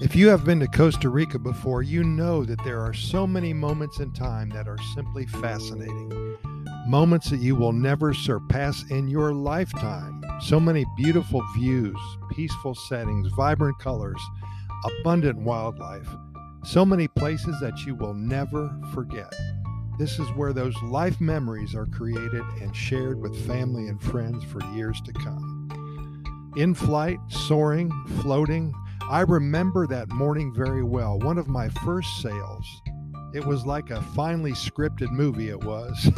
If you have been to Costa Rica before, you know that there are so many moments in time that are simply fascinating. Moments that you will never surpass in your lifetime. So many beautiful views, peaceful settings, vibrant colors, abundant wildlife. So many places that you will never forget. This is where those life memories are created and shared with family and friends for years to come. In flight, soaring, floating, I remember that morning very well. One of my first sales. It was like a finely scripted movie, it was.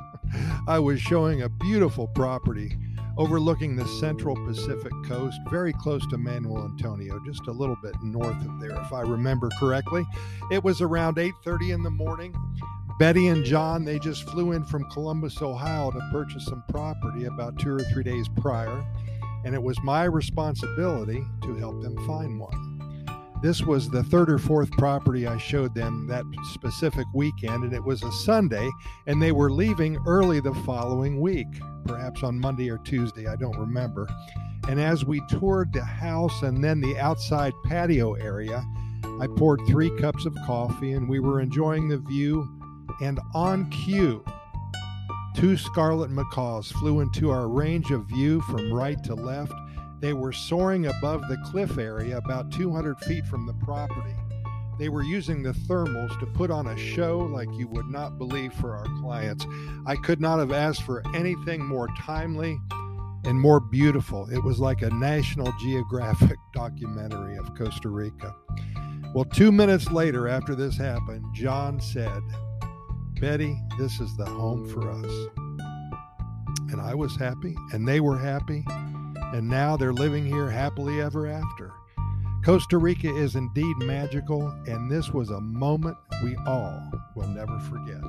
I was showing a beautiful property overlooking the central Pacific coast, very close to Manuel Antonio, just a little bit north of there, if I remember correctly. It was around 8:30 in the morning. Betty and John, they just flew in from Columbus, Ohio to purchase some property about two or three days prior and it was my responsibility to help them find one. This was the third or fourth property I showed them that specific weekend, and it was a Sunday, and they were leaving early the following week, perhaps on Monday or Tuesday, I don't remember. And as we toured the house and then the outside patio area, I poured three cups of coffee and we were enjoying the view. And on cue, Two scarlet macaws flew into our range of view from right to left. They were soaring above the cliff area about 200 feet from the property. They were using the thermals to put on a show like you would not believe for our clients. I could not have asked for anything more timely and more beautiful. It was like a National Geographic documentary of Costa Rica. Well, two minutes later, after this happened, John said, Betty, this is the home for us. And I was happy, and they were happy, and now they're living here happily ever after. Costa Rica is indeed magical, and this was a moment we all will never forget.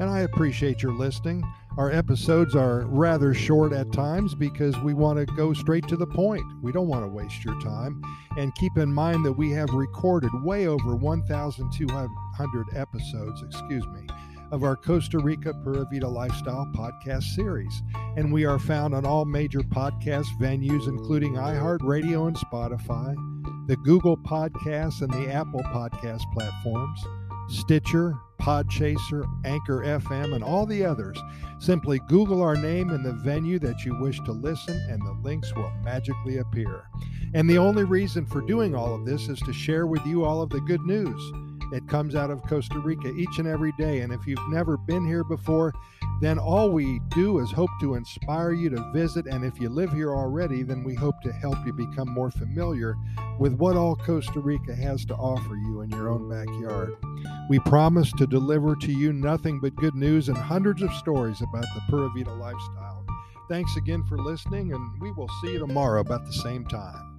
And I appreciate your listening. Our episodes are rather short at times because we want to go straight to the point. We don't want to waste your time. And keep in mind that we have recorded way over 1,200 episodes, excuse me, of our Costa Rica Pura Vida Lifestyle podcast series. And we are found on all major podcast venues, including iHeartRadio and Spotify, the Google Podcasts and the Apple Podcast platforms, Stitcher, Podchaser, Anchor FM, and all the others. Simply Google our name and the venue that you wish to listen, and the links will magically appear. And the only reason for doing all of this is to share with you all of the good news it comes out of Costa Rica each and every day. And if you've never been here before, then all we do is hope to inspire you to visit. And if you live here already, then we hope to help you become more familiar with what all Costa Rica has to offer you in your own backyard. We promise to deliver to you nothing but good news and hundreds of stories about the Pura Vida lifestyle. Thanks again for listening, and we will see you tomorrow about the same time.